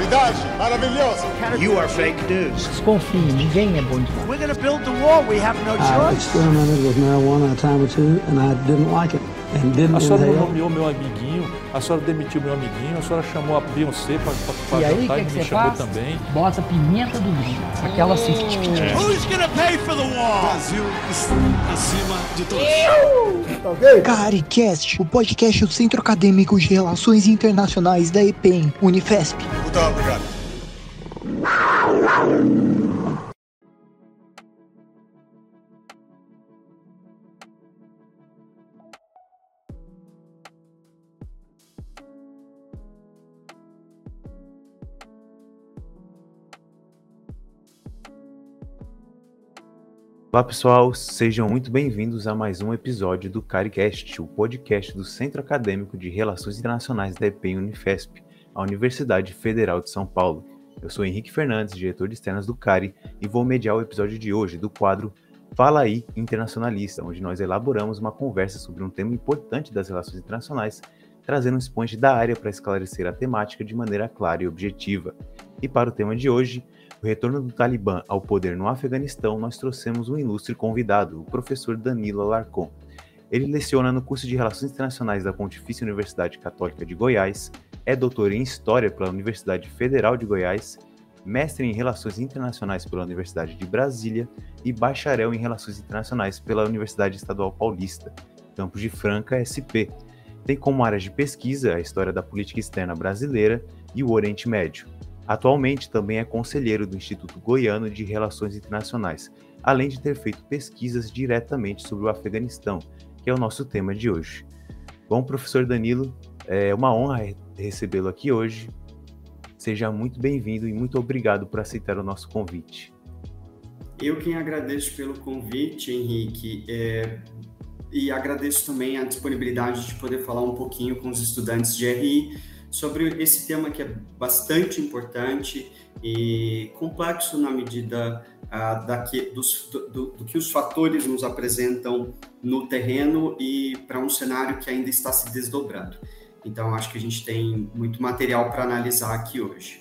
Cidade maravilhosa. You are fake news. Desconfie, ninguém é bom demais. We're to build the wall. We have no I choice. experimented with marijuana a time or two, and I didn't like it, and didn't A senhora não inhale. nomeou meu amiguinho, a senhora demitiu meu amiguinho, a senhora chamou a Beyoncé para E aí, o jantar que, e que me você chamou faz? também. Bota pimenta do grilo. Aquela assim. tic. Who's to pay for the wall? Brasil acima de todos. CariCast, o podcast do Centro Acadêmico de Relações Internacionais da EPEM, Unifesp. Muito obrigado. Olá pessoal, sejam muito bem-vindos a mais um episódio do CariCast, o podcast do Centro Acadêmico de Relações Internacionais da EPEM Unifesp, a Universidade Federal de São Paulo. Eu sou Henrique Fernandes, diretor de externas do CARI, e vou mediar o episódio de hoje do quadro Fala aí Internacionalista, onde nós elaboramos uma conversa sobre um tema importante das relações internacionais, trazendo um expoente da área para esclarecer a temática de maneira clara e objetiva. E para o tema de hoje, o retorno do Talibã ao poder no Afeganistão, nós trouxemos um ilustre convidado, o professor Danilo Alarcon. Ele leciona no curso de Relações Internacionais da Pontifícia Universidade Católica de Goiás, é doutor em História pela Universidade Federal de Goiás, mestre em Relações Internacionais pela Universidade de Brasília e bacharel em Relações Internacionais pela Universidade Estadual Paulista, Campos de Franca, SP. Tem como áreas de pesquisa a história da política externa brasileira e o Oriente Médio. Atualmente também é conselheiro do Instituto Goiano de Relações Internacionais, além de ter feito pesquisas diretamente sobre o Afeganistão, que é o nosso tema de hoje. Bom, professor Danilo, é uma honra re- recebê-lo aqui hoje. Seja muito bem-vindo e muito obrigado por aceitar o nosso convite. Eu quem agradeço pelo convite, Henrique, é, e agradeço também a disponibilidade de poder falar um pouquinho com os estudantes de RI sobre esse tema que é bastante importante e complexo na medida ah, daqui, dos, do, do, do que os fatores nos apresentam no terreno e para um cenário que ainda está se desdobrando. Então, acho que a gente tem muito material para analisar aqui hoje.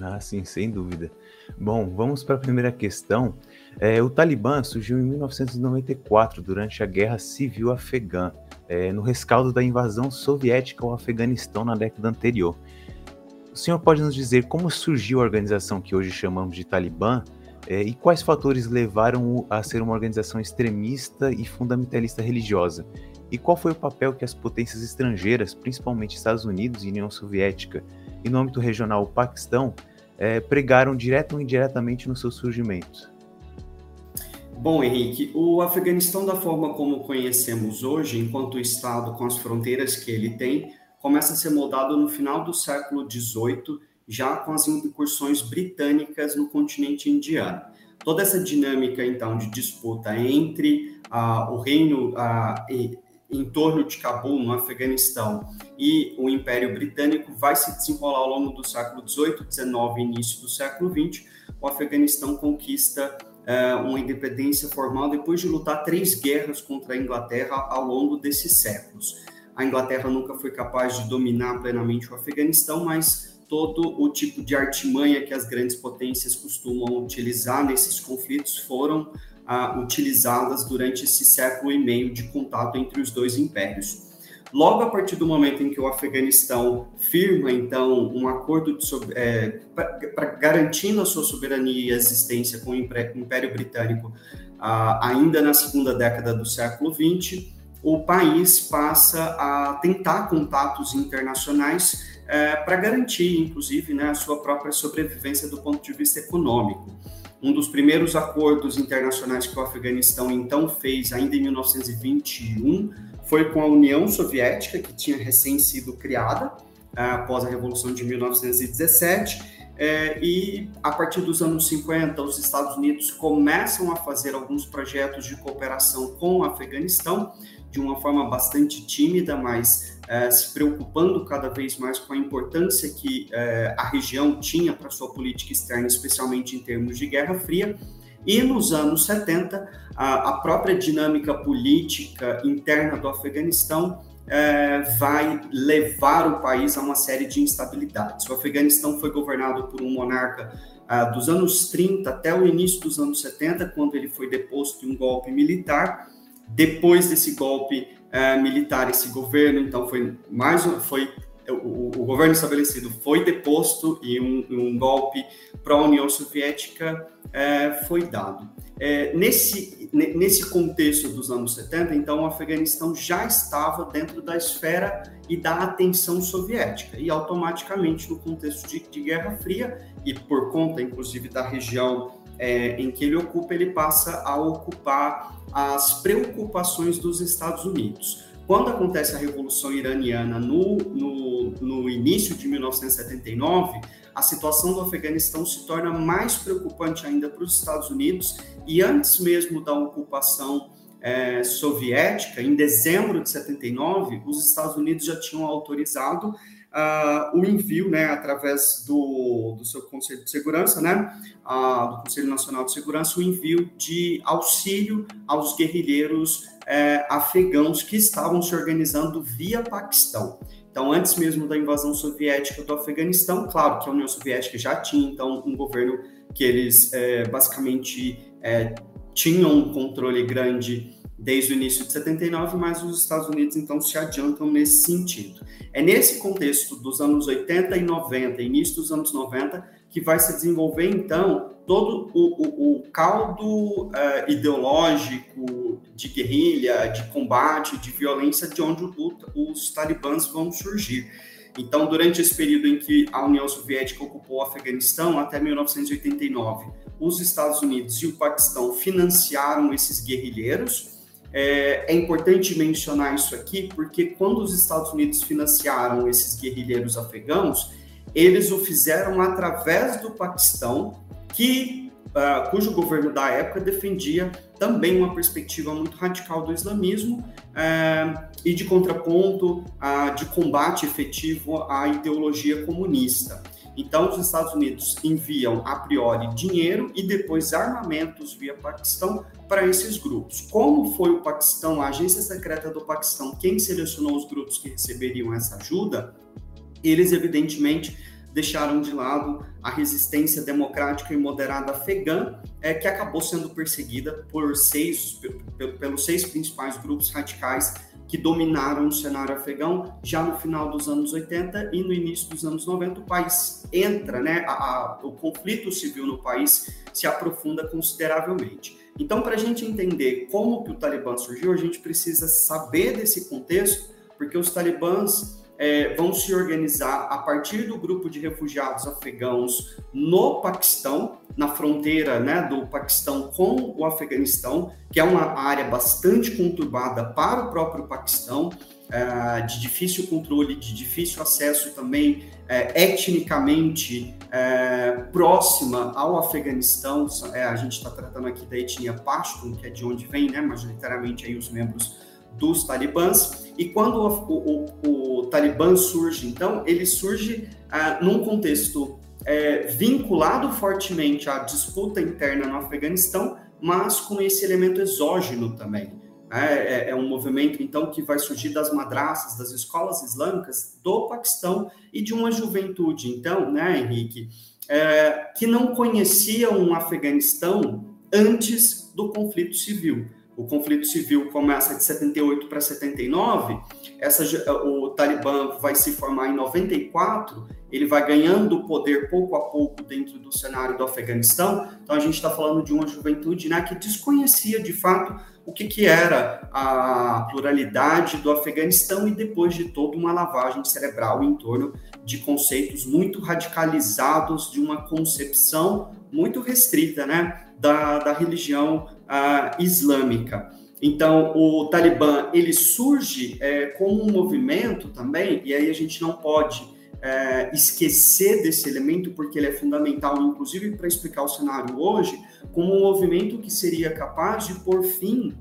Ah, sim, sem dúvida. Bom, vamos para a primeira questão. É, o Talibã surgiu em 1994, durante a Guerra Civil Afegã, é, no rescaldo da invasão soviética ao Afeganistão na década anterior. O senhor pode nos dizer como surgiu a organização que hoje chamamos de Talibã é, e quais fatores levaram-o a ser uma organização extremista e fundamentalista religiosa? E qual foi o papel que as potências estrangeiras, principalmente Estados Unidos e União Soviética, e no âmbito regional o Paquistão, é, pregaram direto ou indiretamente no seu surgimento? Bom, Henrique, o Afeganistão, da forma como conhecemos hoje, enquanto Estado com as fronteiras que ele tem, começa a ser moldado no final do século XVIII, já com as incursões britânicas no continente indiano. Toda essa dinâmica, então, de disputa entre ah, o reino ah, em torno de Cabul, no Afeganistão, e o Império Britânico vai se desenrolar ao longo do século XVIII, XIX e início do século XX. O Afeganistão conquista eh, uma independência formal depois de lutar três guerras contra a Inglaterra ao longo desses séculos. A Inglaterra nunca foi capaz de dominar plenamente o Afeganistão, mas todo o tipo de artimanha que as grandes potências costumam utilizar nesses conflitos foram ah, utilizadas durante esse século e meio de contato entre os dois impérios. Logo a partir do momento em que o Afeganistão firma, então, um acordo é, para garantindo a sua soberania e existência com o Império Britânico, ah, ainda na segunda década do século XX, o país passa a tentar contatos internacionais é, para garantir, inclusive, né, a sua própria sobrevivência do ponto de vista econômico. Um dos primeiros acordos internacionais que o Afeganistão então fez, ainda em 1921, foi com a União Soviética, que tinha recém sido criada após a Revolução de 1917. É, e a partir dos anos 50, os Estados Unidos começam a fazer alguns projetos de cooperação com o Afeganistão, de uma forma bastante tímida, mas é, se preocupando cada vez mais com a importância que é, a região tinha para sua política externa, especialmente em termos de Guerra Fria. E nos anos 70, a, a própria dinâmica política interna do Afeganistão é, vai levar o país a uma série de instabilidades. O Afeganistão foi governado por um monarca ah, dos anos 30 até o início dos anos 70, quando ele foi deposto em um golpe militar. Depois desse golpe é, militar, esse governo, então, foi mais foi o, o, governo estabelecido foi deposto e um, um golpe para a União Soviética é, foi dado. É, nesse, nesse contexto dos anos 70, então, o Afeganistão já estava dentro da esfera e da atenção soviética, e automaticamente, no contexto de, de Guerra Fria, e por conta, inclusive, da região é, em que ele ocupa, ele passa a ocupar as preocupações dos Estados Unidos. Quando acontece a Revolução Iraniana no, no, no início de 1979, a situação do Afeganistão se torna mais preocupante ainda para os Estados Unidos e antes mesmo da ocupação é, soviética, em dezembro de 79, os Estados Unidos já tinham autorizado uh, o envio, né, através do, do seu Conselho de Segurança, né, uh, do Conselho Nacional de Segurança, o envio de auxílio aos guerrilheiros uh, afegãos que estavam se organizando via Paquistão. Então, antes mesmo da invasão soviética do Afeganistão, claro que a União Soviética já tinha então um governo que eles é, basicamente é, tinham um controle grande desde o início de 79, mas os Estados Unidos então se adiantam nesse sentido. É nesse contexto dos anos 80 e 90, início dos anos 90, que vai se desenvolver então todo o, o, o caldo uh, ideológico de guerrilha, de combate, de violência, de onde o, os talibãs vão surgir. Então, durante esse período em que a União Soviética ocupou o Afeganistão, até 1989, os Estados Unidos e o Paquistão financiaram esses guerrilheiros, é, é, importante mencionar isso aqui, porque quando os Estados Unidos financiaram esses guerrilheiros afegãos, eles o fizeram através do Paquistão, que, uh, cujo governo da época defendia também uma perspectiva muito radical do islamismo uh, e de contraponto uh, de combate efetivo à ideologia comunista. Então, os Estados Unidos enviam, a priori, dinheiro e depois armamentos via Paquistão para esses grupos. Como foi o Paquistão, a agência secreta do Paquistão, quem selecionou os grupos que receberiam essa ajuda, eles, evidentemente, deixaram de lado a resistência democrática e moderada afegã, é, que acabou sendo perseguida por seis, pelos seis principais grupos radicais que dominaram o cenário afegão já no final dos anos 80 e no início dos anos 90 o país entra, né, a, a, o conflito civil no país se aprofunda consideravelmente. Então, para a gente entender como que o Talibã surgiu, a gente precisa saber desse contexto, porque os talibãs é, vão se organizar a partir do grupo de refugiados afegãos no Paquistão, na fronteira né, do Paquistão com o Afeganistão, que é uma área bastante conturbada para o próprio Paquistão, é, de difícil controle, de difícil acesso também é, etnicamente é, próxima ao Afeganistão. A gente está tratando aqui da etnia Pashtun, que é de onde vem, né, majoritariamente aí os membros dos talibãs. E quando o, o, o Talibã surge, então, ele surge num contexto vinculado fortemente à disputa interna no Afeganistão, mas com esse elemento exógeno também. É, é, é, um movimento, então, que vai surgir das madraças, das escolas islâmicas do Paquistão e de uma juventude, então, né, Henrique, é, que não conhecia um Afeganistão antes do conflito civil o conflito civil começa de 78 para 79, essa, o Talibã vai se formar em 94, ele vai ganhando poder pouco a pouco dentro do cenário do Afeganistão. Então a gente está falando de uma juventude né, que desconhecia de fato o que, que era a pluralidade do Afeganistão e depois de toda uma lavagem cerebral em torno de conceitos muito radicalizados de uma concepção muito restrita né, da, da religião uh, islâmica. Então, o Talibã ele surge é, como um movimento também, e aí a gente não pode é, esquecer desse elemento, porque ele é fundamental, inclusive para explicar o cenário hoje, como um movimento que seria capaz de pôr fim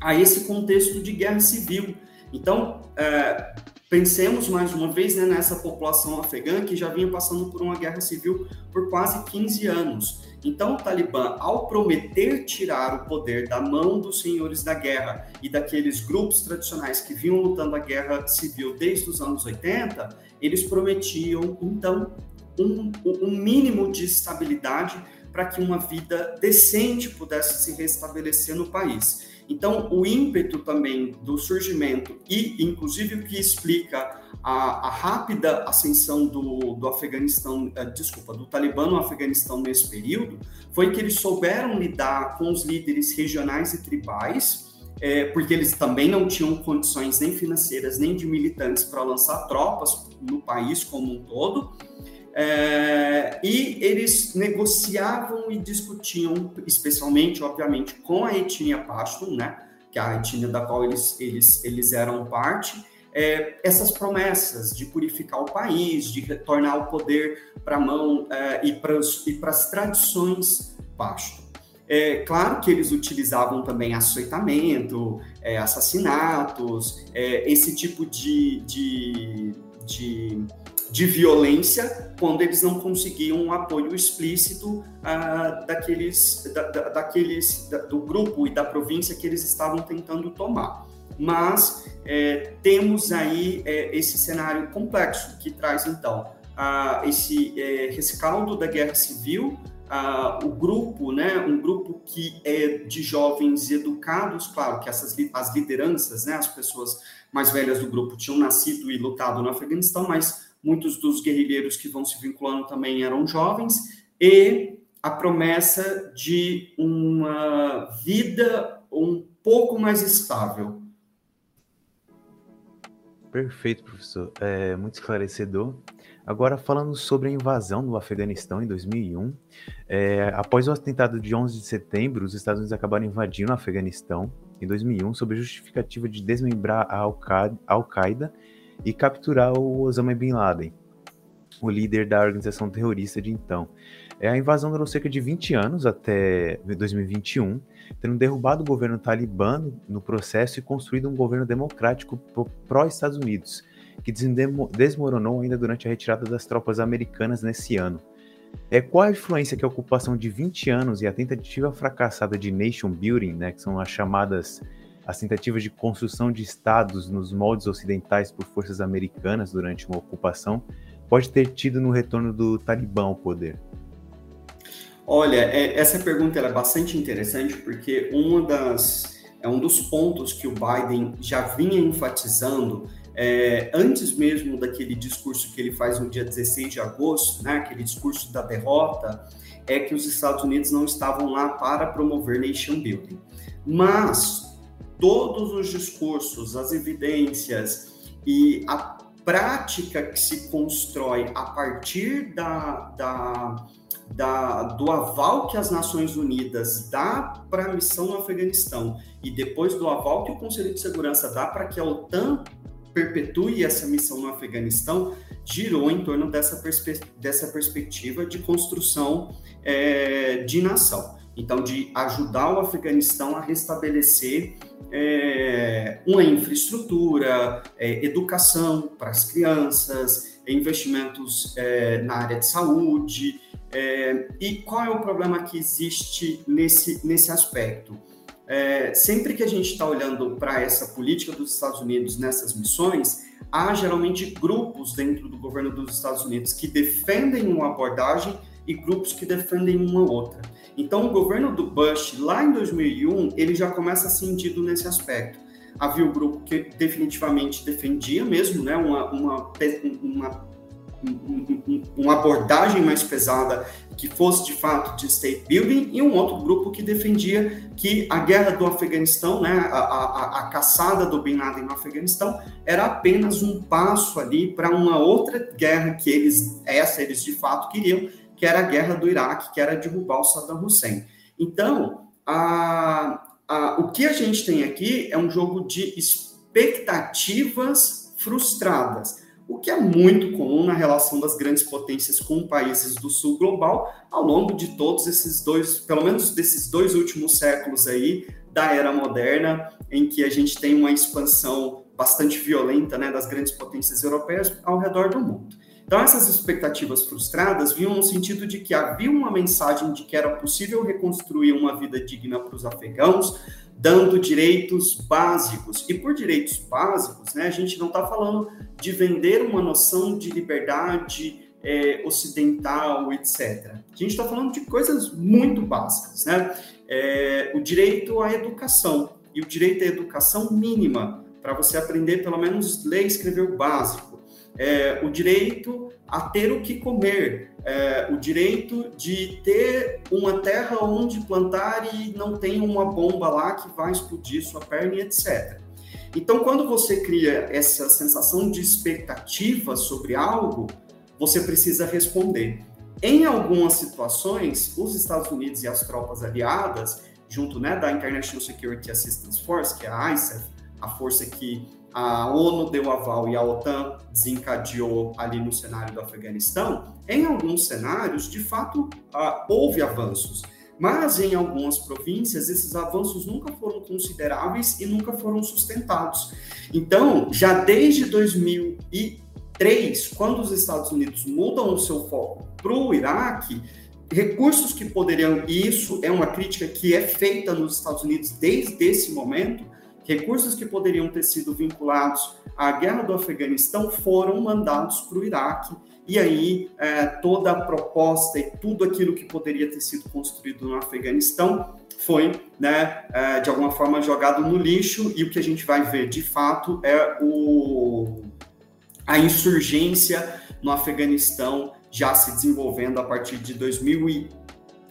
a esse contexto de guerra civil. Então, é, Pensemos mais uma vez né, nessa população afegã que já vinha passando por uma guerra civil por quase 15 anos. Então, o Talibã, ao prometer tirar o poder da mão dos senhores da guerra e daqueles grupos tradicionais que vinham lutando a guerra civil desde os anos 80, eles prometiam, então, um, um mínimo de estabilidade para que uma vida decente pudesse se restabelecer no país. Então, o ímpeto também do surgimento e, inclusive, o que explica a, a rápida ascensão do, do Afeganistão, uh, desculpa, do Talibã no Afeganistão nesse período, foi que eles souberam lidar com os líderes regionais e tribais, é, porque eles também não tinham condições nem financeiras nem de militantes para lançar tropas no país como um todo. É, e eles negociavam e discutiam, especialmente, obviamente, com a etnia Pashtun, né, que é a etnia da qual eles, eles, eles eram parte, é, essas promessas de purificar o país, de retornar o poder para a mão é, e para as tradições Pashtun. É claro que eles utilizavam também açoitamento, é, assassinatos, é, esse tipo de, de, de de violência quando eles não conseguiam um apoio explícito ah, daqueles, da, da, daqueles da, do grupo e da província que eles estavam tentando tomar. Mas é, temos aí é, esse cenário complexo que traz então ah, esse é, rescaldo da guerra civil, ah, o grupo, né, um grupo que é de jovens educados, claro que essas as lideranças, né, as pessoas mais velhas do grupo tinham nascido e lutado no Afeganistão, mas muitos dos guerrilheiros que vão se vinculando também eram jovens, e a promessa de uma vida um pouco mais estável. Perfeito, professor. É muito esclarecedor. Agora, falando sobre a invasão do Afeganistão em 2001, é, após o atentado de 11 de setembro, os Estados Unidos acabaram invadindo o Afeganistão em 2001 sob a justificativa de desmembrar a Al-Qaeda e capturar o Osama Bin Laden, o líder da organização terrorista de então. É, a invasão durou cerca de 20 anos até 2021, tendo derrubado o governo talibã no processo e construído um governo democrático pró-Estados Unidos, que desmoronou ainda durante a retirada das tropas americanas nesse ano. É, qual a influência que a ocupação de 20 anos e a tentativa fracassada de nation building, né, que são as chamadas as tentativas de construção de estados nos moldes ocidentais por forças americanas durante uma ocupação pode ter tido no retorno do Talibã ao poder? Olha, é, essa pergunta é bastante interessante porque uma das é um dos pontos que o Biden já vinha enfatizando é, antes mesmo daquele discurso que ele faz no dia 16 de agosto, né, aquele discurso da derrota, é que os Estados Unidos não estavam lá para promover nation building. Mas todos os discursos, as evidências e a prática que se constrói a partir da, da, da, do aval que as Nações Unidas dá para a missão no Afeganistão e depois do aval que o Conselho de Segurança dá para que a OTAN perpetue essa missão no Afeganistão, girou em torno dessa, perspe dessa perspectiva de construção é, de nação. Então, de ajudar o Afeganistão a restabelecer é, uma infraestrutura, é, educação para as crianças, investimentos é, na área de saúde. É, e qual é o problema que existe nesse, nesse aspecto? É, sempre que a gente está olhando para essa política dos Estados Unidos nessas missões, há geralmente grupos dentro do governo dos Estados Unidos que defendem uma abordagem e grupos que defendem uma outra. Então, o governo do Bush, lá em 2001, ele já começa sentido nesse aspecto. Havia o grupo que definitivamente defendia mesmo, né, uma, uma, uma uma abordagem mais pesada que fosse de fato de state building e um outro grupo que defendia que a guerra do Afeganistão, né, a, a, a caçada do Bin Laden no Afeganistão era apenas um passo ali para uma outra guerra que eles, essa eles de fato queriam, que era a guerra do Iraque, que era derrubar o Saddam Hussein. Então, a, a, o que a gente tem aqui é um jogo de expectativas frustradas, o que é muito comum na relação das grandes potências com países do sul global ao longo de todos esses dois, pelo menos desses dois últimos séculos aí da era moderna, em que a gente tem uma expansão bastante violenta né, das grandes potências europeias ao redor do mundo. Então, essas expectativas frustradas vinham no sentido de que havia uma mensagem de que era possível reconstruir uma vida digna para os afegãos, dando direitos básicos. E por direitos básicos, né, a gente não está falando de vender uma noção de liberdade é, ocidental, etc. A gente está falando de coisas muito básicas, né? É, o direito à educação e o direito à educação mínima para você aprender pelo menos ler e escrever o básico. É, o direito a ter o que comer, é, o direito de ter uma terra onde plantar e não tem uma bomba lá que vai explodir sua perna e etc. Então, quando você cria essa sensação de expectativa sobre algo, você precisa responder. Em algumas situações, os Estados Unidos e as tropas aliadas, junto né, da International Security Assistance Force, que é a ISAF, a força que a ONU deu aval e a OTAN desencadeou ali no cenário do Afeganistão, em alguns cenários, de fato, uh, houve avanços. Mas em algumas províncias, esses avanços nunca foram consideráveis e nunca foram sustentados. Então, já desde 2003, quando os Estados Unidos mudam o seu foco para o Iraque, recursos que poderiam, e isso é uma crítica que é feita nos Estados Unidos desde esse momento, recursos que poderiam ter sido vinculados à guerra do Afeganistão foram mandados para o Iraque. E aí, é, toda a proposta e tudo aquilo que poderia ter sido construído no Afeganistão foi, né, é, de alguma forma, jogado no lixo. E o que a gente vai ver, de fato, é o, a insurgência no Afeganistão já se desenvolvendo a partir de 2000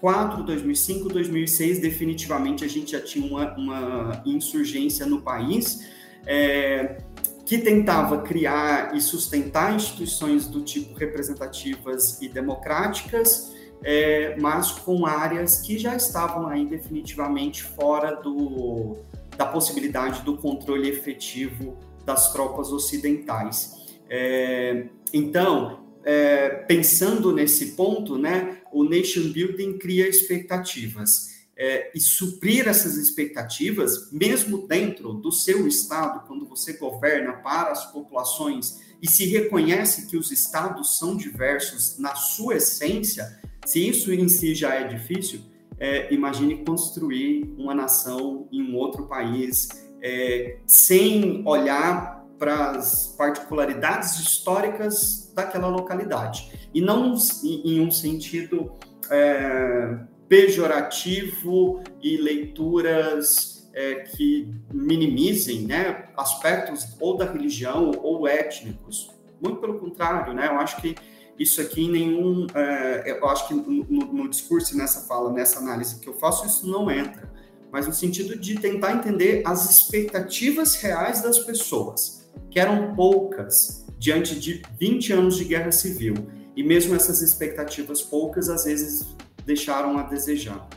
2004, 2005, 2006, definitivamente a gente já tinha uma, uma insurgência no país é, que tentava criar e sustentar instituições do tipo representativas e democráticas, é, mas com áreas que já estavam aí definitivamente fora do, da possibilidade do controle efetivo das tropas ocidentais. É, então, é, pensando nesse ponto, né, o nation building cria expectativas. É, e suprir essas expectativas, mesmo dentro do seu estado, quando você governa para as populações e se reconhece que os estados são diversos na sua essência, se isso em si já é difícil, é, imagine construir uma nação em um outro país é, sem olhar para as particularidades históricas daquela localidade e não em um sentido é, pejorativo e leituras é, que minimizem né, aspectos ou da religião ou étnicos. Muito pelo contrário, né? Eu acho que isso aqui nenhum, é, eu acho que no, no discurso nessa fala, nessa análise que eu faço, isso não entra, mas no sentido de tentar entender as expectativas reais das pessoas, que eram poucas diante de 20 anos de guerra civil e mesmo essas expectativas poucas, às vezes, deixaram a desejar.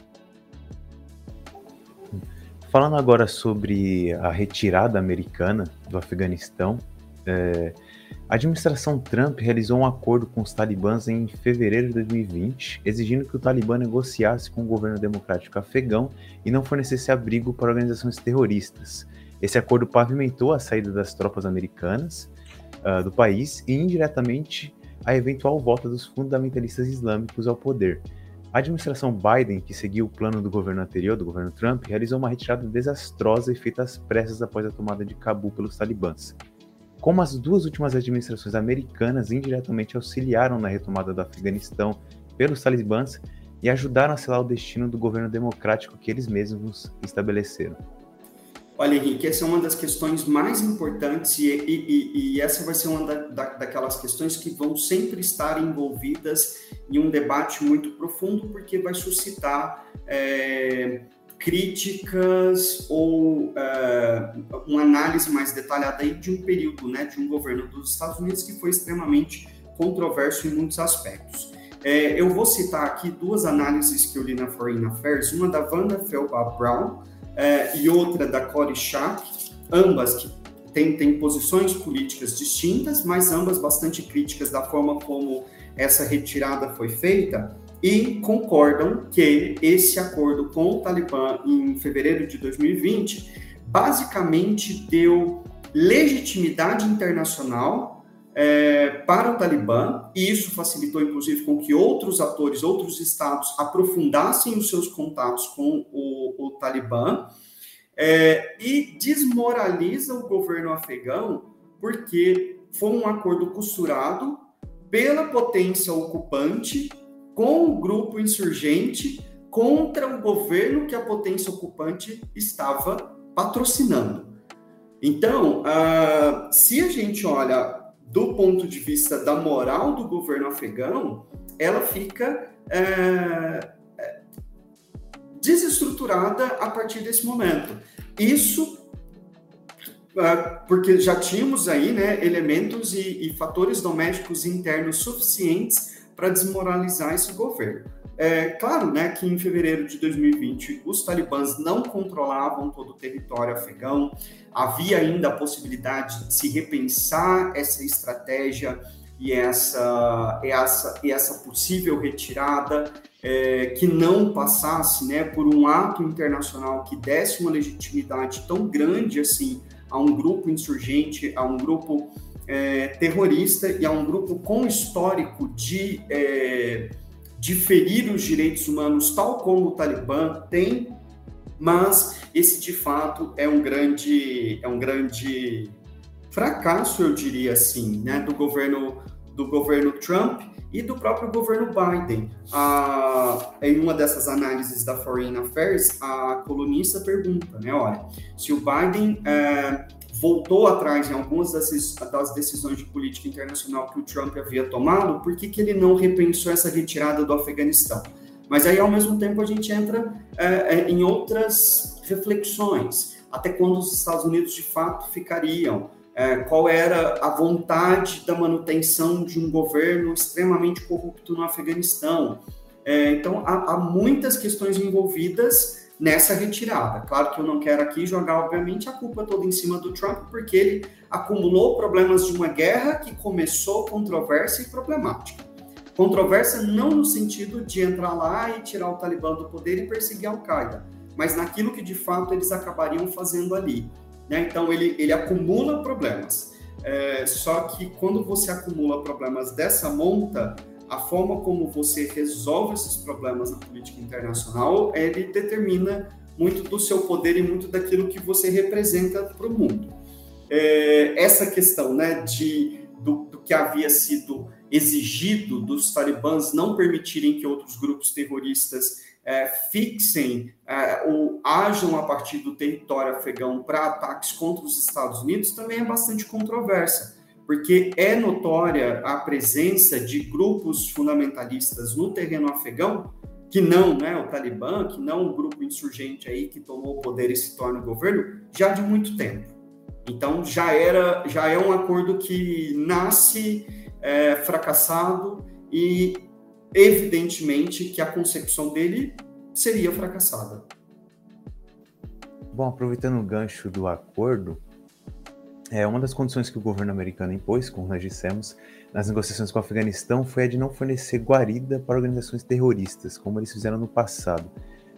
Falando agora sobre a retirada americana do Afeganistão, é, a administração Trump realizou um acordo com os talibãs em fevereiro de 2020, exigindo que o Talibã negociasse com o governo democrático afegão e não fornecesse abrigo para organizações terroristas. Esse acordo pavimentou a saída das tropas americanas uh, do país e indiretamente a eventual volta dos fundamentalistas islâmicos ao poder. A administração Biden, que seguiu o plano do governo anterior, do governo Trump, realizou uma retirada desastrosa e feita às pressas após a tomada de Cabul pelos talibãs. Como as duas últimas administrações americanas indiretamente auxiliaram na retomada do Afeganistão pelos talibãs e ajudaram a selar o destino do governo democrático que eles mesmos estabeleceram. Olha, Henrique, essa é uma das questões mais importantes e, e, e essa vai ser uma da, da, daquelas questões que vão sempre estar envolvidas em um debate muito profundo, porque vai suscitar é, críticas ou é, uma análise mais detalhada aí de um período, né, de um governo dos Estados Unidos que foi extremamente controverso em muitos aspectos. É, eu vou citar aqui duas análises que eu li na Foreign Affairs, uma da Wanda Felba Brown, é, e outra da Cory Sharp, ambas que têm, têm posições políticas distintas, mas ambas bastante críticas da forma como essa retirada foi feita e concordam que esse acordo com o Talibã em fevereiro de 2020 basicamente deu legitimidade internacional é, para o Talibã, e isso facilitou, inclusive, com que outros atores, outros estados aprofundassem os seus contatos com o, o Talibã, é, e desmoraliza o governo afegão, porque foi um acordo costurado pela potência ocupante com o grupo insurgente contra o governo que a potência ocupante estava patrocinando. Então, uh, se a gente olha do ponto de vista da moral do governo afegão, ela fica é, desestruturada a partir desse momento. Isso é, porque já tínhamos aí né, elementos e, e fatores domésticos internos suficientes para desmoralizar esse governo. É claro né, que em fevereiro de 2020 os talibãs não controlavam todo o território afegão, havia ainda a possibilidade de se repensar essa estratégia e essa, essa, essa possível retirada é, que não passasse né, por um ato internacional que desse uma legitimidade tão grande assim a um grupo insurgente, a um grupo é, terrorista e a um grupo com histórico de, é, de ferir os direitos humanos, tal como o Talibã tem, mas esse de fato é um grande, é um grande fracasso, eu diria assim, né, do governo do governo Trump e do próprio governo Biden. Ah, em uma dessas análises da Foreign Affairs, a colunista pergunta, né, olha, se o Biden é, voltou atrás em algumas das, das, decisões de política internacional que o Trump havia tomado, por que, que ele não repensou essa retirada do Afeganistão? Mas aí, ao mesmo tempo, a gente entra é, em outras reflexões. Até quando os Estados Unidos, de fato, ficariam é, qual era a vontade da manutenção de um governo extremamente corrupto no Afeganistão. É, então, há, há, muitas questões envolvidas nessa retirada. Claro que eu não quero aqui jogar, obviamente, a culpa toda em cima do Trump, porque ele acumulou problemas de uma guerra que começou controversa e problemática. Controversa não no sentido de entrar lá e tirar o Talibã do poder e perseguir a Al-Qaeda, mas naquilo que de fato eles acabariam fazendo ali. Né? Então, ele, ele acumula problemas. É, só que quando você acumula problemas dessa monta, a forma como você resolve esses problemas na política internacional, ele determina muito do seu poder e muito daquilo que você representa para o mundo. É, essa questão né, de, do, do que havia sido exigido dos talibãs não permitirem que outros grupos terroristas é, fixem é, ou ajam a partir do território afegão para ataques contra os Estados Unidos também é bastante controversa, porque é notória a presença de grupos fundamentalistas no terreno afegão que não, né, o Talibã, que não o grupo insurgente aí que tomou o poder e se torna o governo, já de muito tempo. Então já era, já é um acordo que nasce é, fracassado e evidentemente que a concepção dele seria fracassada. Bom, aproveitando o gancho do acordo, é, uma das condições que o governo americano impôs, como nós dissemos, nas negociações com o Afeganistão foi a de não fornecer guarida para organizações terroristas, como eles fizeram no passado.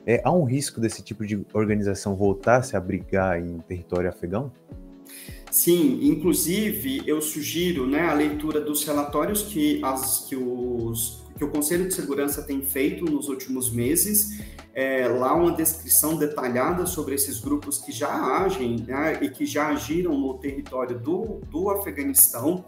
É, há um risco desse tipo de organização voltar a abrigar em território afegão? Sim, inclusive eu sugiro né, a leitura dos relatórios que, as, que os que o Conselho de Segurança tem feito nos últimos meses. É, lá uma descrição detalhada sobre esses grupos que já agem né, e que já agiram no território do, do Afeganistão.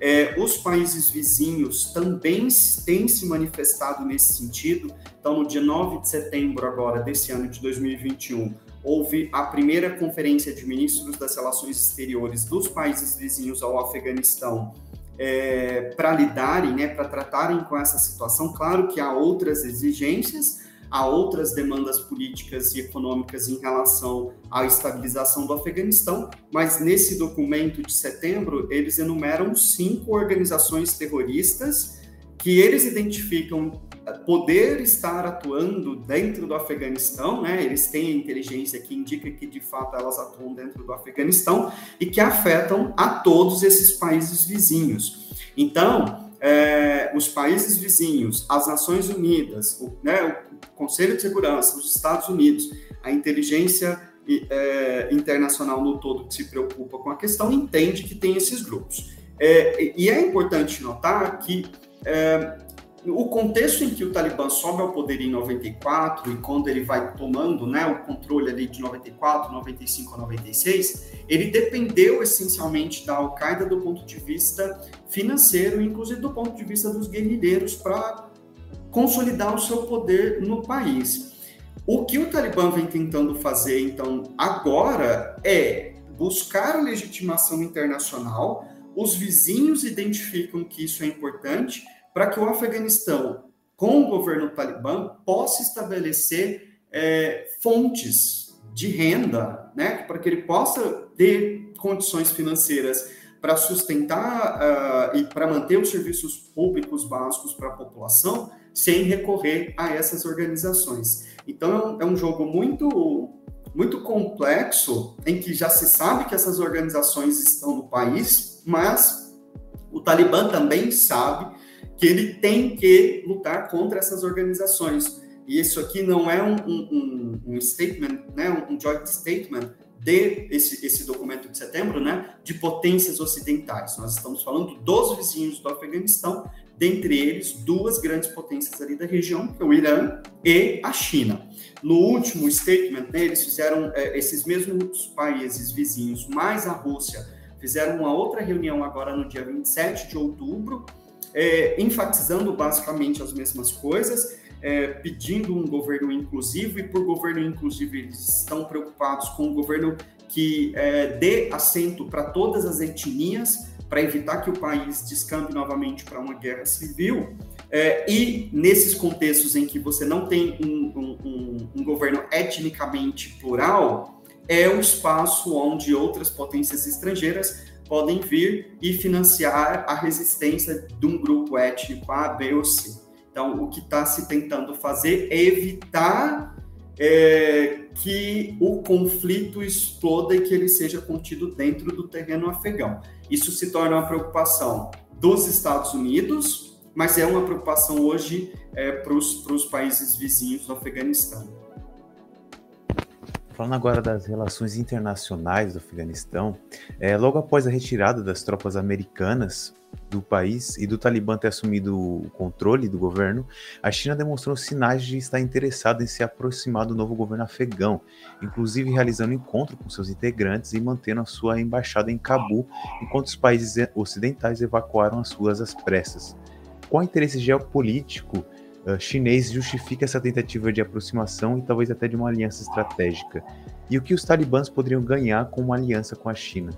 É, os países vizinhos também têm se manifestado nesse sentido. Então, no dia 9 de setembro agora desse ano de 2021, houve a primeira conferência de ministros das relações exteriores dos países vizinhos ao Afeganistão, é, para lidarem, né, para tratarem com essa situação. Claro que há outras exigências, há outras demandas políticas e econômicas em relação à estabilização do Afeganistão, mas nesse documento de setembro eles enumeram cinco organizações terroristas que eles identificam poder estar atuando dentro do Afeganistão, né? Eles têm a inteligência que indica que de fato elas atuam dentro do Afeganistão e que afetam a todos esses países vizinhos. Então, é, os países vizinhos, as Nações Unidas, o, né, o Conselho de Segurança, os Estados Unidos, a inteligência é, internacional no todo que se preocupa com a questão entende que tem esses grupos. É, e é importante notar que é, o contexto em que o Talibã sobe ao poder em 94 e quando ele vai tomando né, o controle ali de 94, 95 a 96, ele dependeu essencialmente da Al-Qaeda do ponto de vista financeiro, inclusive do ponto de vista dos guerrilheiros, para consolidar o seu poder no país. O que o Talibã vem tentando fazer, então, agora é buscar legitimação internacional. Os vizinhos identificam que isso é importante para que o Afeganistão, com o governo talibã, possa estabelecer é, fontes de renda, né, para que ele possa ter condições financeiras para sustentar uh, e para manter os serviços públicos básicos para a população, sem recorrer a essas organizações. Então é um jogo muito muito complexo em que já se sabe que essas organizações estão no país, mas o Talibã também sabe que ele tem que lutar contra essas organizações. E isso aqui não é um, um, um statement, né, um joint statement de esse, esse documento de setembro, né, de potências ocidentais. Nós estamos falando dos vizinhos do Afeganistão, dentre eles duas grandes potências ali da região, que é o Irã e a China. No último statement, né, eles fizeram, é, esses mesmos países vizinhos, mais a Rússia, fizeram uma outra reunião agora no dia 27 de outubro, é, enfatizando basicamente as mesmas coisas, é, pedindo um governo inclusivo, e por governo inclusivo eles estão preocupados com um governo que é, dê assento para todas as etnias, para evitar que o país descambe novamente para uma guerra civil. É, e nesses contextos em que você não tem um, um, um, governo etnicamente plural, é o espaço onde outras potências estrangeiras podem vir e financiar a resistência de um grupo étnico A, B ou C. Então, o que está se tentando fazer é evitar é, que o conflito exploda e que ele seja contido dentro do terreno afegão. Isso se torna uma preocupação dos Estados Unidos, mas é uma preocupação hoje é, para os países vizinhos do Afeganistão. Falando agora das relações internacionais do Afeganistão, é, logo após a retirada das tropas americanas do país e do Talibã ter assumido o controle do governo, a China demonstrou sinais de estar interessada em se aproximar do novo governo afegão, inclusive realizando encontro com seus integrantes e mantendo a sua embaixada em Cabu, enquanto os países ocidentais evacuaram as suas às pressas. Qual interesse geopolítico uh, chinês justifica essa tentativa de aproximação e talvez até de uma aliança estratégica? E o que os talibãs poderiam ganhar com uma aliança com a China?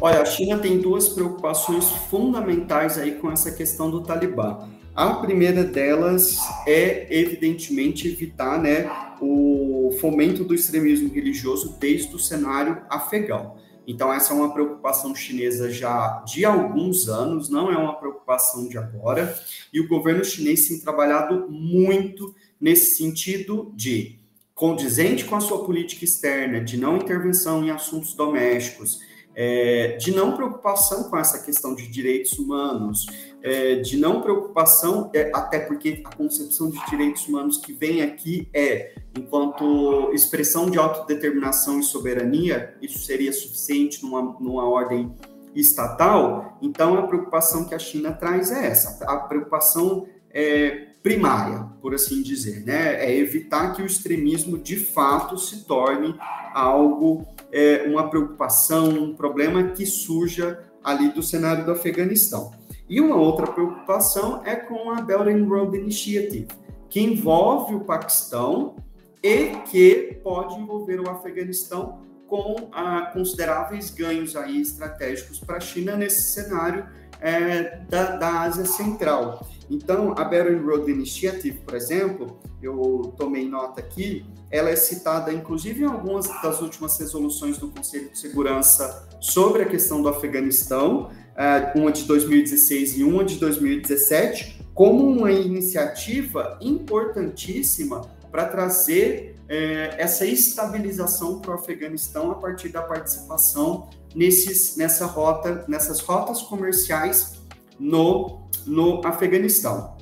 Olha, a China tem duas preocupações fundamentais aí com essa questão do Talibã. A primeira delas é, evidentemente, evitar né, o fomento do extremismo religioso desde o cenário afegão. Então, essa é uma preocupação chinesa já de alguns anos, não é uma preocupação de agora, e o governo chinês tem trabalhado muito nesse sentido de condizente com a sua política externa, de não intervenção em assuntos domésticos, é, de não preocupação com essa questão de direitos humanos, é, de não preocupação, é, até porque a concepção de direitos humanos que vem aqui é, enquanto expressão de autodeterminação e soberania, isso seria suficiente numa, numa ordem estatal, então a preocupação que a China traz é essa, a preocupação é, primária, por assim dizer, né? É evitar que o extremismo de fato se torne algo é, uma preocupação, um problema que surja ali do cenário do Afeganistão. E uma outra preocupação é com a Belt and Road Initiative, que envolve o Paquistão e que pode envolver o Afeganistão com ah, consideráveis ganhos aí estratégicos para a China nesse cenário é, da, da Ásia Central. Então, a Belt and Road Initiative, por exemplo, eu tomei nota aqui, ela é citada inclusive em algumas das últimas resoluções do Conselho de Segurança sobre a questão do Afeganistão, uma de 2016 e uma de 2017, como uma iniciativa importantíssima para trazer é, essa estabilização para o Afeganistão a partir da participação nesses, nessa rota, nessas rotas comerciais no, no Afeganistão.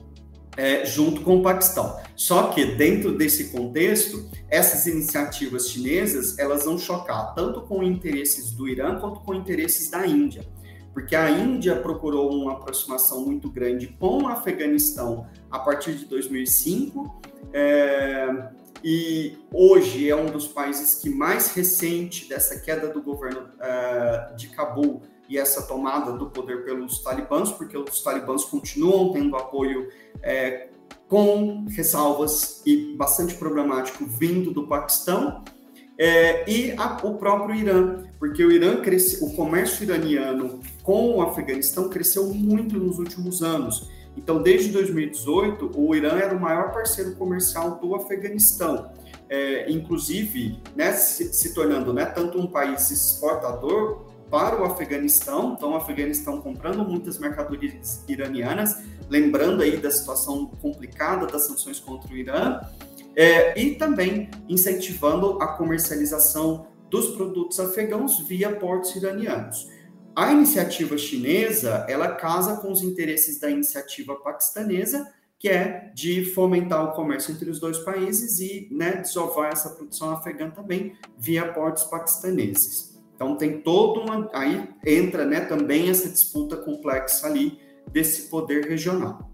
é, junto com o Paquistão. Só que dentro desse contexto, essas iniciativas chinesas elas vão chocar tanto com interesses do Irã quanto com interesses da Índia, porque a Índia procurou uma aproximação muito grande com o Afeganistão a partir de 2005. É, e hoje é um dos países que mais recente dessa queda do governo uh, de Cabul e essa tomada do poder pelos talibãs, porque os talibãs continuam tendo apoio é, com ressalvas e bastante problemático vindo do Paquistão, é, e a, o próprio Irã, porque o Irã cresce, o comércio iraniano com o Afeganistão cresceu muito nos últimos anos. Então, desde 2018, o Irã era o maior parceiro comercial do Afeganistão, é, inclusive né, se, se, tornando né, tanto um país exportador para o Afeganistão, então o Afeganistão comprando muitas mercadorias iranianas, lembrando aí da situação complicada das sanções contra o Irã, é, e também incentivando a comercialização dos produtos afegãos via portos iranianos. A iniciativa chinesa, ela casa com os interesses da iniciativa paquistanesa, que é de fomentar o comércio entre os dois países e né, desovar essa produção afegã também via portos paquistaneses. Então tem todo uma aí entra, né, também essa disputa complexa ali desse poder regional.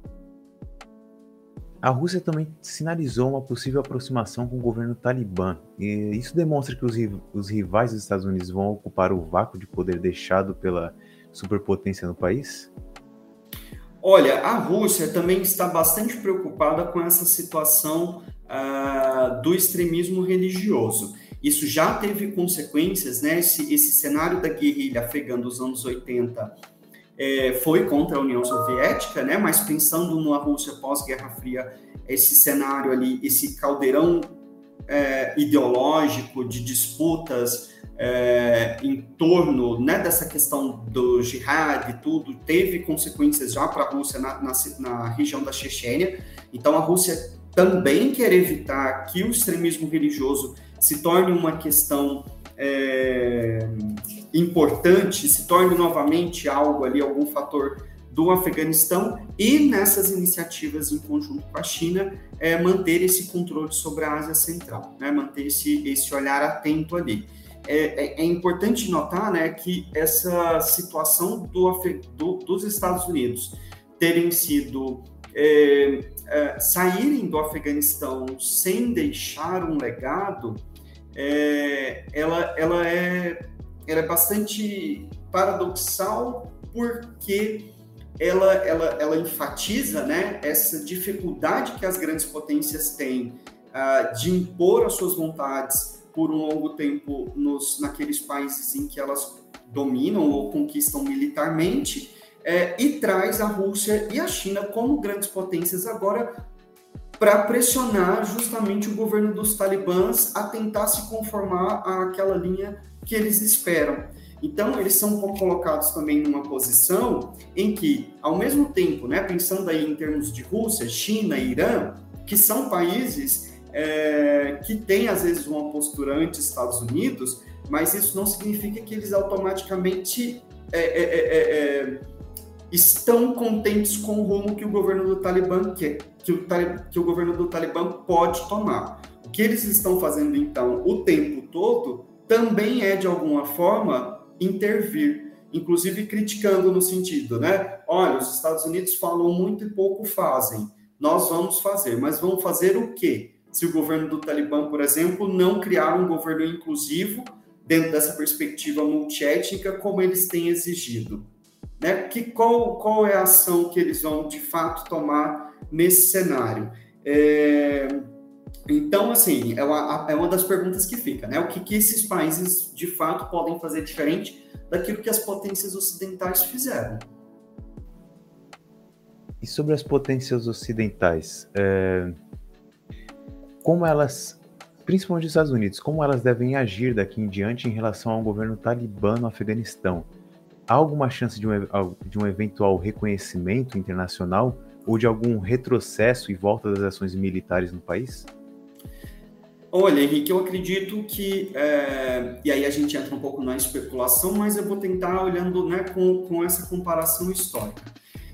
A Rússia também sinalizou uma possível aproximação com o governo talibã. E isso demonstra que os, os rivais dos Estados Unidos vão ocupar o vácuo de poder deixado pela superpotência no país? Olha, a Rússia também está bastante preocupada com essa situação uh, do extremismo religioso. Isso já teve consequências, né? Esse, esse cenário da guerrilha afegã dos anos 80 é, foi contra a União Soviética, né? Mas pensando numa Rússia pós-Guerra Fria, esse cenário ali, esse caldeirão é, ideológico de disputas é, em torno né, dessa questão do jihad e tudo, teve consequências já para a Rússia na, na, na, região da Chechênia. Então, a Rússia também quer evitar que o extremismo religioso se torne uma questão é, importante, se torne novamente algo ali, algum fator do Afeganistão e nessas iniciativas em conjunto com a China é, manter esse controle sobre a Ásia Central, né, manter esse, esse olhar atento ali. É, é, é importante notar né, que essa situação do, do, dos Estados Unidos terem sido é, é, saírem do Afeganistão sem deixar um legado é, ela, ela, é, ela é bastante paradoxal porque ela, ela, ela enfatiza né, essa dificuldade que as grandes potências têm uh, de impor as suas vontades por um longo tempo nos, naqueles países em que elas dominam ou conquistam militarmente, é, e traz a Rússia e a China como grandes potências agora para pressionar justamente o governo dos talibãs a tentar se conformar àquela linha que eles esperam. Então, eles são colocados também numa posição em que, ao mesmo tempo, né, pensando aí em termos de Rússia, China e Irã, que são países é, que têm, às vezes, uma postura anti-Estados Unidos, mas isso não significa que eles automaticamente é, é, é, é, é estão contentes com o rumo que o governo do Talibã quer, que o, que o governo do Talibã pode tomar. O que eles estão fazendo, então, o tempo todo, também é, de alguma forma, intervir, inclusive criticando no sentido, né? Olha, os Estados Unidos falam muito e pouco fazem. Nós vamos fazer, mas vamos fazer o quê? Se o governo do Talibã, por exemplo, não criar um governo inclusivo dentro dessa perspectiva multiétnica como eles têm exigido. Né? Que, qual, qual é a ação que eles vão de fato tomar nesse cenário? É, então, assim, é uma, é uma das perguntas que fica, né? O que, que esses países de fato podem fazer diferente daquilo que as potências ocidentais fizeram? E sobre as potências ocidentais, é... como elas, principalmente os Estados Unidos, como elas devem agir daqui em diante em relação ao governo talibã no Afeganistão? há alguma chance de um, de um eventual reconhecimento internacional ou de algum retrocesso e volta das ações militares no país? Olha, Henrique, eu acredito que, é, e aí a gente entra um pouco na especulação, mas eu vou tentar olhando né, com, com essa comparação histórica.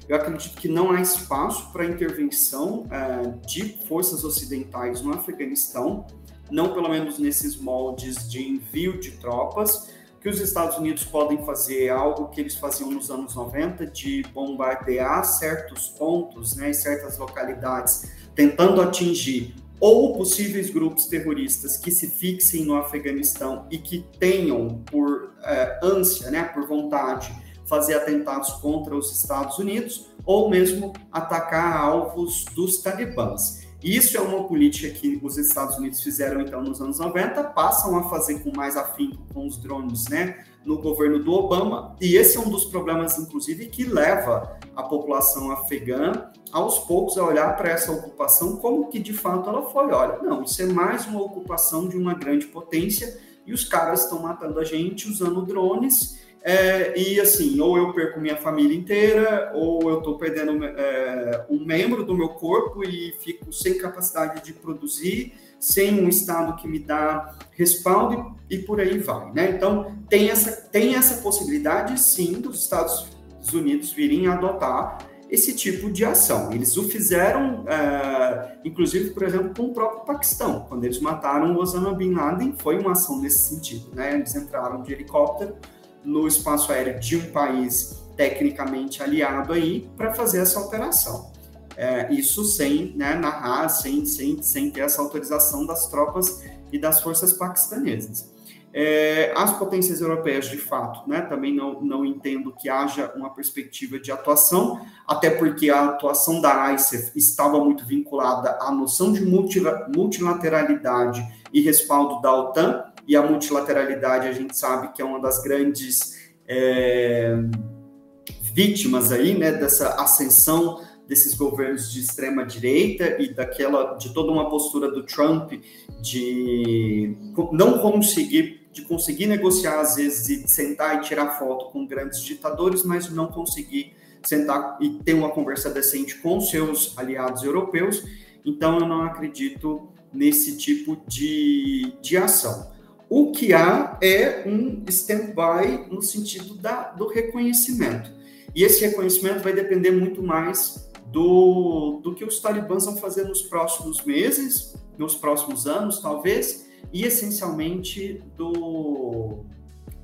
Eu acredito que não há espaço para intervenção é, de forças ocidentais no Afeganistão, não pelo menos nesses moldes de envio de tropas. Que os Estados Unidos podem fazer algo que eles faziam nos anos 90, de bombardear certos pontos né, certas localidades, tentando atingir ou possíveis grupos terroristas que se fixem no Afeganistão e que tenham por é, ânsia, né, por vontade, fazer atentados contra os Estados Unidos ou mesmo atacar alvos dos talibãs. Isso é uma política que os Estados Unidos fizeram então nos anos 90, passam a fazer com mais afinco com os drones, né, no governo do Obama, e esse é um dos problemas inclusive que leva a população afegã aos poucos a olhar para essa ocupação como que de fato ela foi. Olha, não, isso é mais uma ocupação de uma grande potência e os caras estão matando a gente usando drones é, e assim, ou eu perco minha família inteira, ou eu estou perdendo é, um membro do meu corpo e fico sem capacidade de produzir, sem um Estado que me dá respaldo e, e por aí vai. Né? Então, tem essa, tem essa possibilidade, sim, dos Estados Unidos virem adotar esse tipo de ação. Eles o fizeram, é, inclusive, por exemplo, com o próprio Paquistão. Quando eles mataram Osama Bin Laden, foi uma ação nesse sentido. Né? Eles entraram de helicóptero no espaço aéreo de um país tecnicamente aliado aí para fazer essa operação. É, isso sem né, narrar, sem, sem, sem ter essa autorização das tropas e das forças paquistanesas. É, as potências europeias, de fato, né, também não, não entendo que haja uma perspectiva de atuação, até porque a atuação da ICEF estava muito vinculada à noção de multilateralidade e respaldo da OTAN, e a multilateralidade a gente sabe que é uma das grandes é, vítimas aí, né, dessa ascensão desses governos de extrema direita e daquela de toda uma postura do Trump de não conseguir de conseguir negociar às vezes e sentar e tirar foto com grandes ditadores, mas não conseguir sentar e ter uma conversa decente com seus aliados europeus. Então eu não acredito nesse tipo de, de ação. O que há é um stand-by no sentido da, do reconhecimento. E esse reconhecimento vai depender muito mais do, do que os talibãs vão fazer nos próximos meses, nos próximos anos, talvez, e essencialmente do,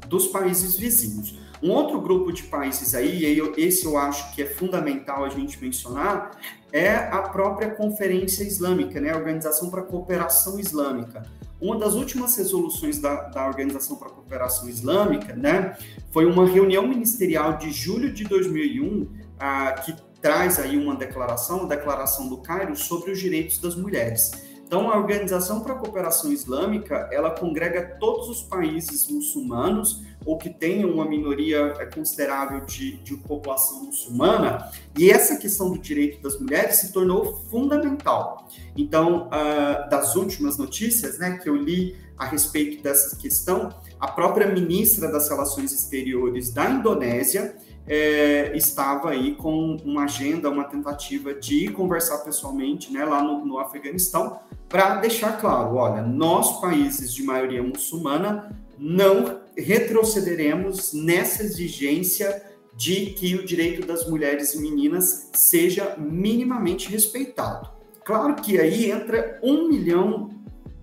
dos países vizinhos. Um outro grupo de países aí, e esse eu acho que é fundamental a gente mencionar, é a própria Conferência Islâmica, né, a Organização para a Cooperação Islâmica. Uma das últimas resoluções da, da Organização para a Cooperação Islâmica, né, foi uma reunião ministerial de julho de 2001, ah, que traz aí uma declaração, a Declaração do Cairo, sobre os direitos das mulheres. Então, a Organização para a Cooperação Islâmica, ela congrega todos os países muçulmanos ou que tenham uma minoria é, considerável de, de população muçulmana, e essa questão do direito das mulheres se tornou fundamental. Então, uh, das últimas notícias né, que eu li a respeito dessa questão, a própria ministra das Relações Exteriores da Indonésia é, estava aí com uma agenda, uma tentativa de conversar pessoalmente né, lá no, no Afeganistão, para deixar claro: olha, nós, países de maioria muçulmana, não retrocederemos nessa exigência de que o direito das mulheres e meninas seja minimamente respeitado. Claro que aí entra um milhão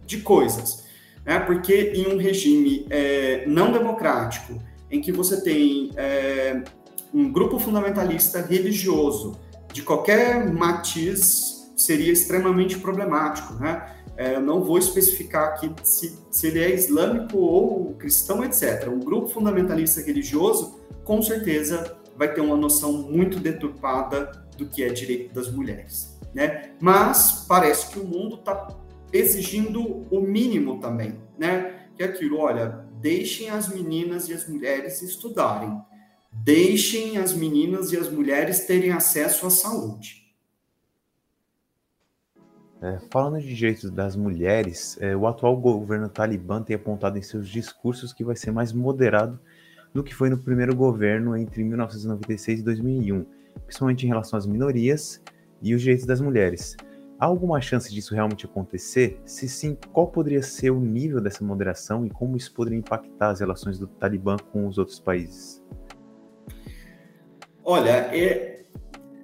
de coisas, né? porque em um regime é, não democrático, em que você tem é, um grupo fundamentalista religioso de qualquer matiz, seria extremamente problemático, né? É, eu não vou especificar aqui se, se ele é islâmico ou cristão, etc. Um grupo fundamentalista religioso, com certeza, vai ter uma noção muito deturpada do que é direito das mulheres. Né? Mas parece que o mundo está exigindo o mínimo também, né? Que é aquilo, olha, deixem as meninas e as mulheres estudarem, deixem as meninas e as mulheres terem acesso à saúde. É, falando de direitos das mulheres, é, o atual governo talibã tem apontado em seus discursos que vai ser mais moderado do que foi no primeiro governo entre 1996 e 2001, principalmente em relação às minorias e os direitos das mulheres. Há alguma chance disso realmente acontecer? Se sim, qual poderia ser o nível dessa moderação e como isso poderia impactar as relações do Talibã com os outros países? Olha, é,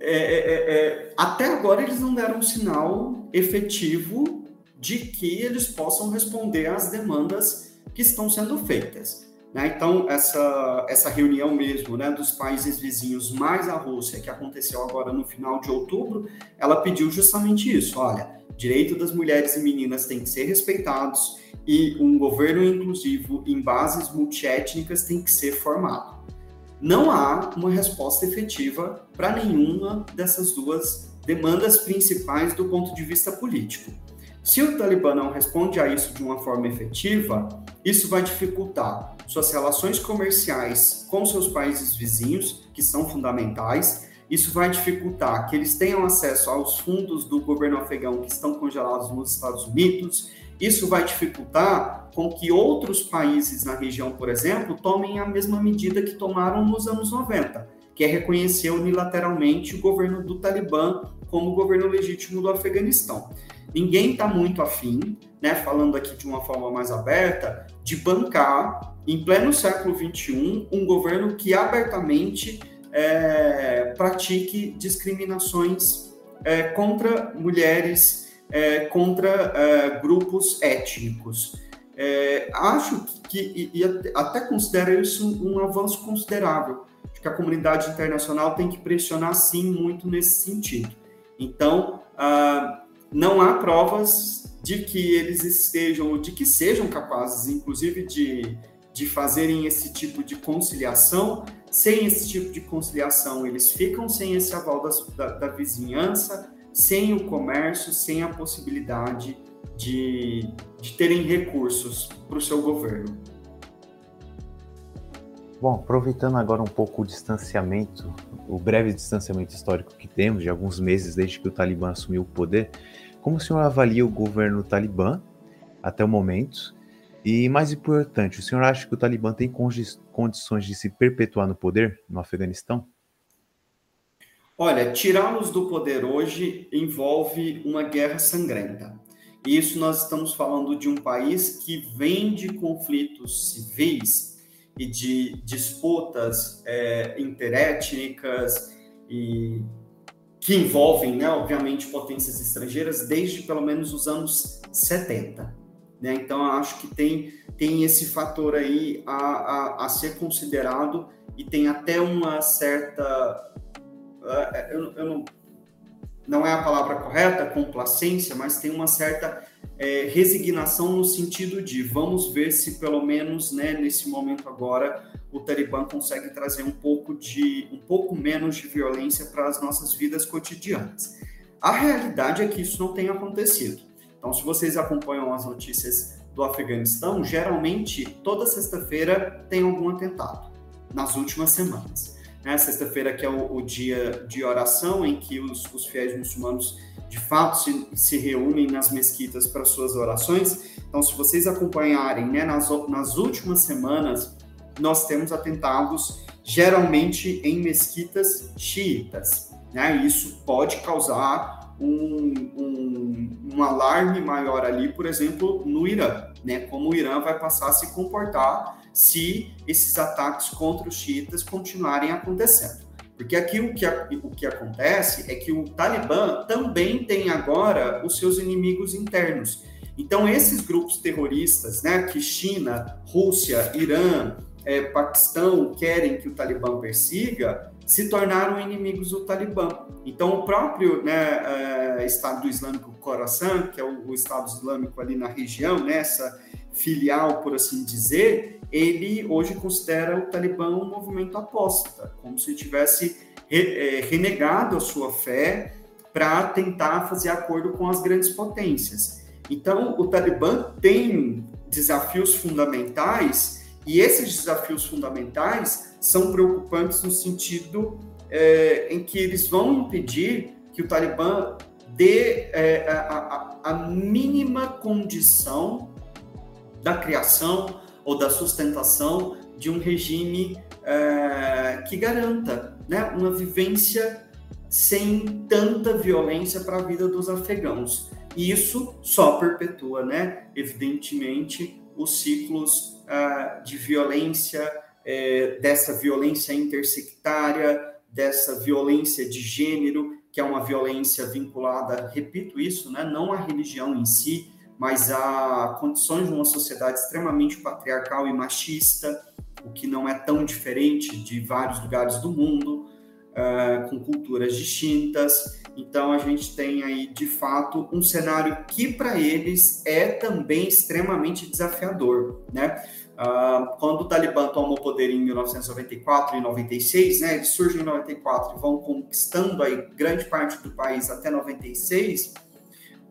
é, é, é, até agora eles não deram um sinal efetivo de que eles possam responder às demandas que estão sendo feitas. Né? Então, essa, essa reunião mesmo né, dos países vizinhos mais a Rússia, que aconteceu agora no final de outubro, ela pediu justamente isso: olha, direito das mulheres e meninas tem que ser respeitados e um governo inclusivo em bases multiétnicas tem que ser formado. Não há uma resposta efetiva para nenhuma dessas duas demandas principais do ponto de vista político. Se o Talibã não responde a isso de uma forma efetiva, isso vai dificultar suas relações comerciais com seus países vizinhos, que são fundamentais. Isso vai dificultar que eles tenham acesso aos fundos do governo afegão que estão congelados nos Estados Unidos. Isso vai dificultar com que outros países na região, por exemplo, tomem a mesma medida que tomaram nos anos 90, que é reconhecer unilateralmente o governo do Talibã como governo legítimo do Afeganistão. Ninguém está muito afim, né, falando aqui de uma forma mais aberta, de bancar, em pleno século XXI, um governo que abertamente é, pratique discriminações é, contra mulheres, é, contra é, grupos étnicos. É, acho que, e, e até considero isso um avanço considerável. Acho que a comunidade internacional tem que pressionar, sim, muito nesse sentido. Então, ah, não há provas de que eles estejam, de que sejam capazes, inclusive, de, de fazerem esse tipo de conciliação. Sem esse tipo de conciliação, eles ficam sem esse aval da, da vizinhança, sem o comércio, sem a possibilidade de, de terem recursos para o seu governo. Bom, aproveitando agora um pouco o distanciamento, o breve distanciamento histórico que temos de alguns meses desde que o Talibã assumiu o poder, como o senhor avalia o governo Talibã até o momento? E mais importante, o senhor acha que o Talibã tem condições de se perpetuar no poder no Afeganistão? Olha, tirá-los do poder hoje envolve uma guerra sangrenta. E isso nós estamos falando de um país que vem de conflitos civis e de disputas é, interétnicas e que envolvem, né, obviamente, potências estrangeiras desde pelo menos os anos 70. Né? Então, acho que tem, tem esse fator aí a, a, a ser considerado e tem até uma certa. Uh, eu, eu não, não é a palavra correta, complacência, mas tem uma certa é, resignação no sentido de vamos ver se pelo menos né, nesse momento agora o Talibã consegue trazer um pouco de um pouco menos de violência para as nossas vidas cotidianas. A realidade é que isso não tem acontecido. Então, se vocês acompanham as notícias do Afeganistão, geralmente toda sexta-feira tem algum atentado nas últimas semanas. Né? Sexta-feira que é o, o, dia de oração em que os, os fiéis muçulmanos de fato se, se reúnem nas mesquitas para suas orações. Então, se vocês acompanharem, né, nas, nas últimas semanas, nós temos atentados geralmente em mesquitas xiitas. Né? Isso pode causar um, um, um, alarme maior ali, por exemplo, no Irã, né? Como o Irã vai passar a se comportar se esses ataques contra os xiitas continuarem acontecendo. Porque aqui o que, o que acontece é que o Talibã também tem agora os seus inimigos internos. Então, esses grupos terroristas, né, que China, Rússia, Irã, é, Paquistão querem que o Talibã persiga, se tornaram inimigos do Talibã. Então, o próprio né, é, Estado Islâmico Khorasan, que é o, o, Estado Islâmico ali na região, nessa né, filial, por assim dizer, ele hoje considera o Talibã um movimento apóstata, como se tivesse re, é, renegado a sua fé para tentar fazer acordo com as grandes potências. Então, o Talibã tem desafios fundamentais e esses desafios fundamentais são preocupantes no sentido é, em que eles vão impedir que o Talibã dê é, a, a, a mínima condição da criação ou da sustentação de um regime é, que garanta né, uma vivência sem tanta violência para a vida dos afegãos. E isso só perpetua, né, evidentemente, os ciclos uh, de violência, é, dessa violência intersectária, dessa violência de gênero, que é uma violência vinculada, repito isso, né, não à religião em si, mas a condições de uma sociedade extremamente patriarcal e machista, o que não é tão diferente de vários lugares do mundo, uh, com culturas distintas. Então, a gente tem aí, de fato, um cenário que, para eles, é também extremamente desafiador, né? Uh, quando o Talibã toma o poder em 1994 e 96, né, eles surgem em 94 e vão conquistando aí grande parte do país até 96,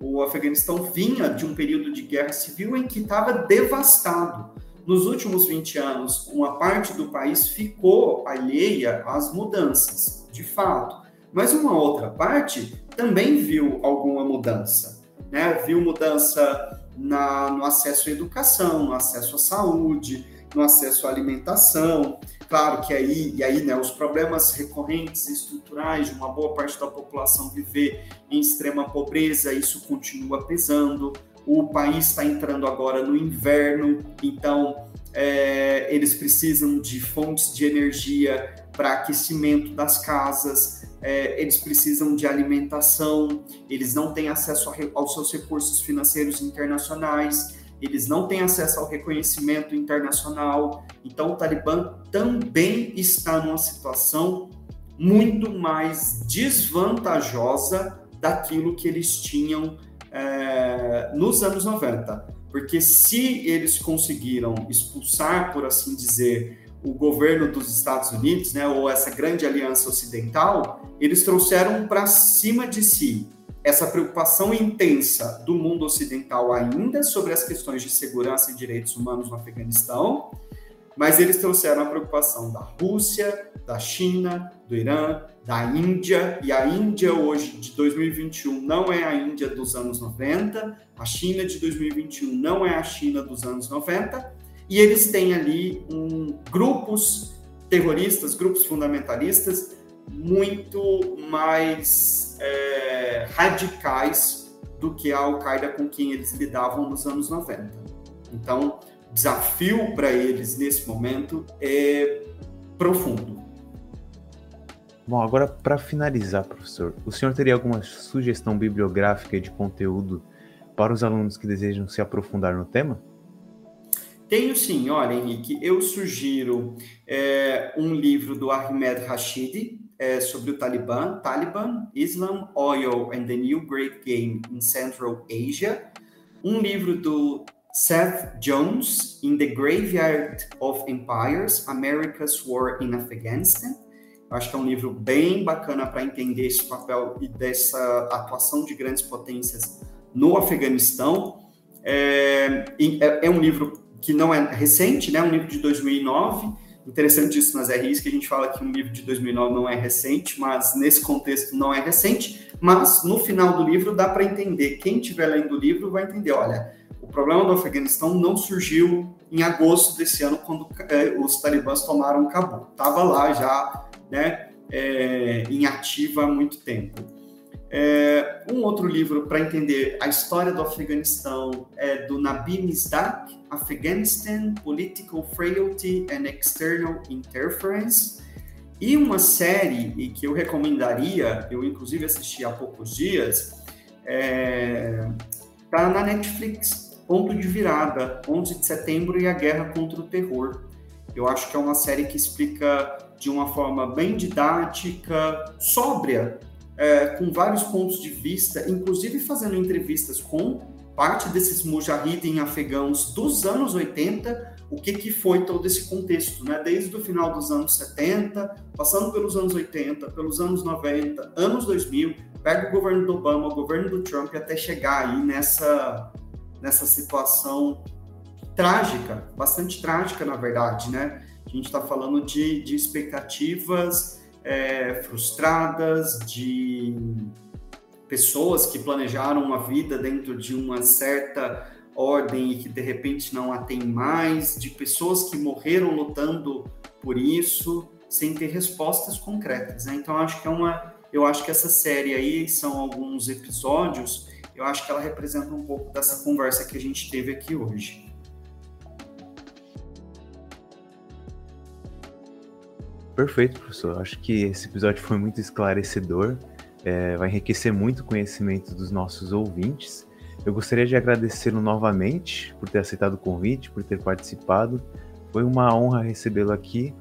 o Afeganistão vinha de um período de guerra civil em que estava devastado. Nos últimos 20 anos, uma parte do país ficou alheia às mudanças, de fato, mas uma outra parte também viu alguma mudança, né? Viu mudança na, no acesso à educação, no acesso à saúde, no acesso à alimentação. Claro que aí, e aí, né, os problemas recorrentes estruturais de uma boa parte da população viver em extrema pobreza, isso continua pesando. O país está entrando agora no inverno, então é, eles precisam de fontes de energia para aquecimento das casas, é, eles precisam de alimentação, eles não têm acesso a, aos seus recursos financeiros internacionais, eles não têm acesso ao reconhecimento internacional. Então, o Talibã também está numa situação muito mais desvantajosa daquilo que eles tinham é, nos anos 90. Porque se eles conseguiram expulsar, por assim dizer, o governo dos Estados Unidos, né, ou essa grande aliança ocidental, eles trouxeram para cima de si essa preocupação intensa do mundo ocidental ainda sobre as questões de segurança e direitos humanos no Afeganistão, mas eles trouxeram a preocupação da Rússia, da China, do Irã, da Índia, e a Índia hoje de 2021 não é a Índia dos anos 90, a China de 2021 não é a China dos anos 90, e eles têm ali um, grupos terroristas, grupos fundamentalistas muito mais é, radicais do que a Al-Qaeda com quem eles lidavam nos anos 90. Então, o desafio para eles nesse momento é profundo. Bom, agora para finalizar, professor, o senhor teria alguma sugestão bibliográfica de conteúdo para os alunos que desejam se aprofundar no tema? Tenho sim, olha, Henrique, eu sugiro é, um livro do Ahmed Rashid é, sobre o Talibã, Taliban, Islam, Oil and the New Great Game in Central Asia, um livro do Seth Jones, In the Graveyard of Empires, America's War in Afghanistan. Eu acho que é um livro bem bacana para entender esse papel e dessa atuação de grandes potências no Afeganistão. É, é, é um livro que não é recente, né? Um livro de 2009. Interessante isso nas RIs, que a gente fala que um livro de 2009 não é recente, mas nesse contexto não é recente. Mas no final do livro dá para entender. Quem estiver lendo o livro vai entender. Olha, o problema do Afeganistão não surgiu em agosto desse ano, quando é, os talibãs tomaram Cabul. Estava lá já, né? É, em ativa há muito tempo. É, um outro livro para entender a história do Afeganistão é do Nabi Misdak, Afghanistan, Political Frailty and External Interference. E uma série que eu recomendaria, eu inclusive assisti há poucos dias, está é, tá na Netflix, Ponto de Virada, 11 de setembro e a Guerra contra o Terror. Eu acho que é uma série que explica de uma forma bem didática, sóbria, é, com vários pontos de vista, inclusive fazendo entrevistas com parte desses mujahidin afegãos dos anos 80, o que, que foi todo esse contexto, né? Desde o final dos anos 70, passando pelos anos 80, pelos anos 90, anos 2000, pega o governo do Obama, o governo do Trump, até chegar aí nessa, nessa situação trágica, bastante trágica, na verdade, né? A gente está falando de, de expectativas é, frustradas, de pessoas que planejaram uma vida dentro de uma certa ordem e que de repente não a tem mais, de pessoas que morreram lutando por isso, sem ter respostas concretas. Né? Então acho que é uma, eu acho que essa série aí são alguns episódios. Eu acho que ela representa um pouco dessa conversa que a gente teve aqui hoje. Perfeito, professor. Acho que esse episódio foi muito esclarecedor, é, vai enriquecer muito o conhecimento dos nossos ouvintes. Eu gostaria de agradecê-lo novamente por ter aceitado o convite, por ter participado. Foi uma honra recebê-lo aqui.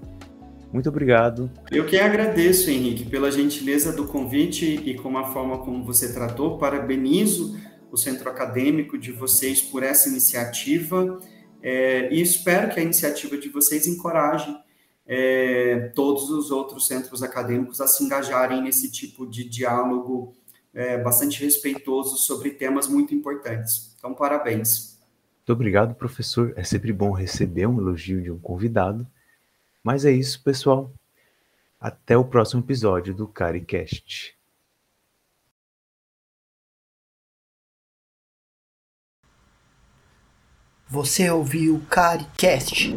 Muito obrigado. Eu que agradeço, Henrique, pela gentileza do convite e com a forma como você tratou. Parabenizo o centro acadêmico de vocês por essa iniciativa é, e espero que a iniciativa de vocês encoraje é, todos os outros centros acadêmicos a se engajarem nesse tipo de diálogo é, bastante respeitoso sobre temas muito importantes. Então, parabéns. Muito obrigado, professor. É sempre bom receber um elogio de um convidado. Mas é isso, pessoal. Até o próximo episódio do CariCast. Você ouviu o CariCast?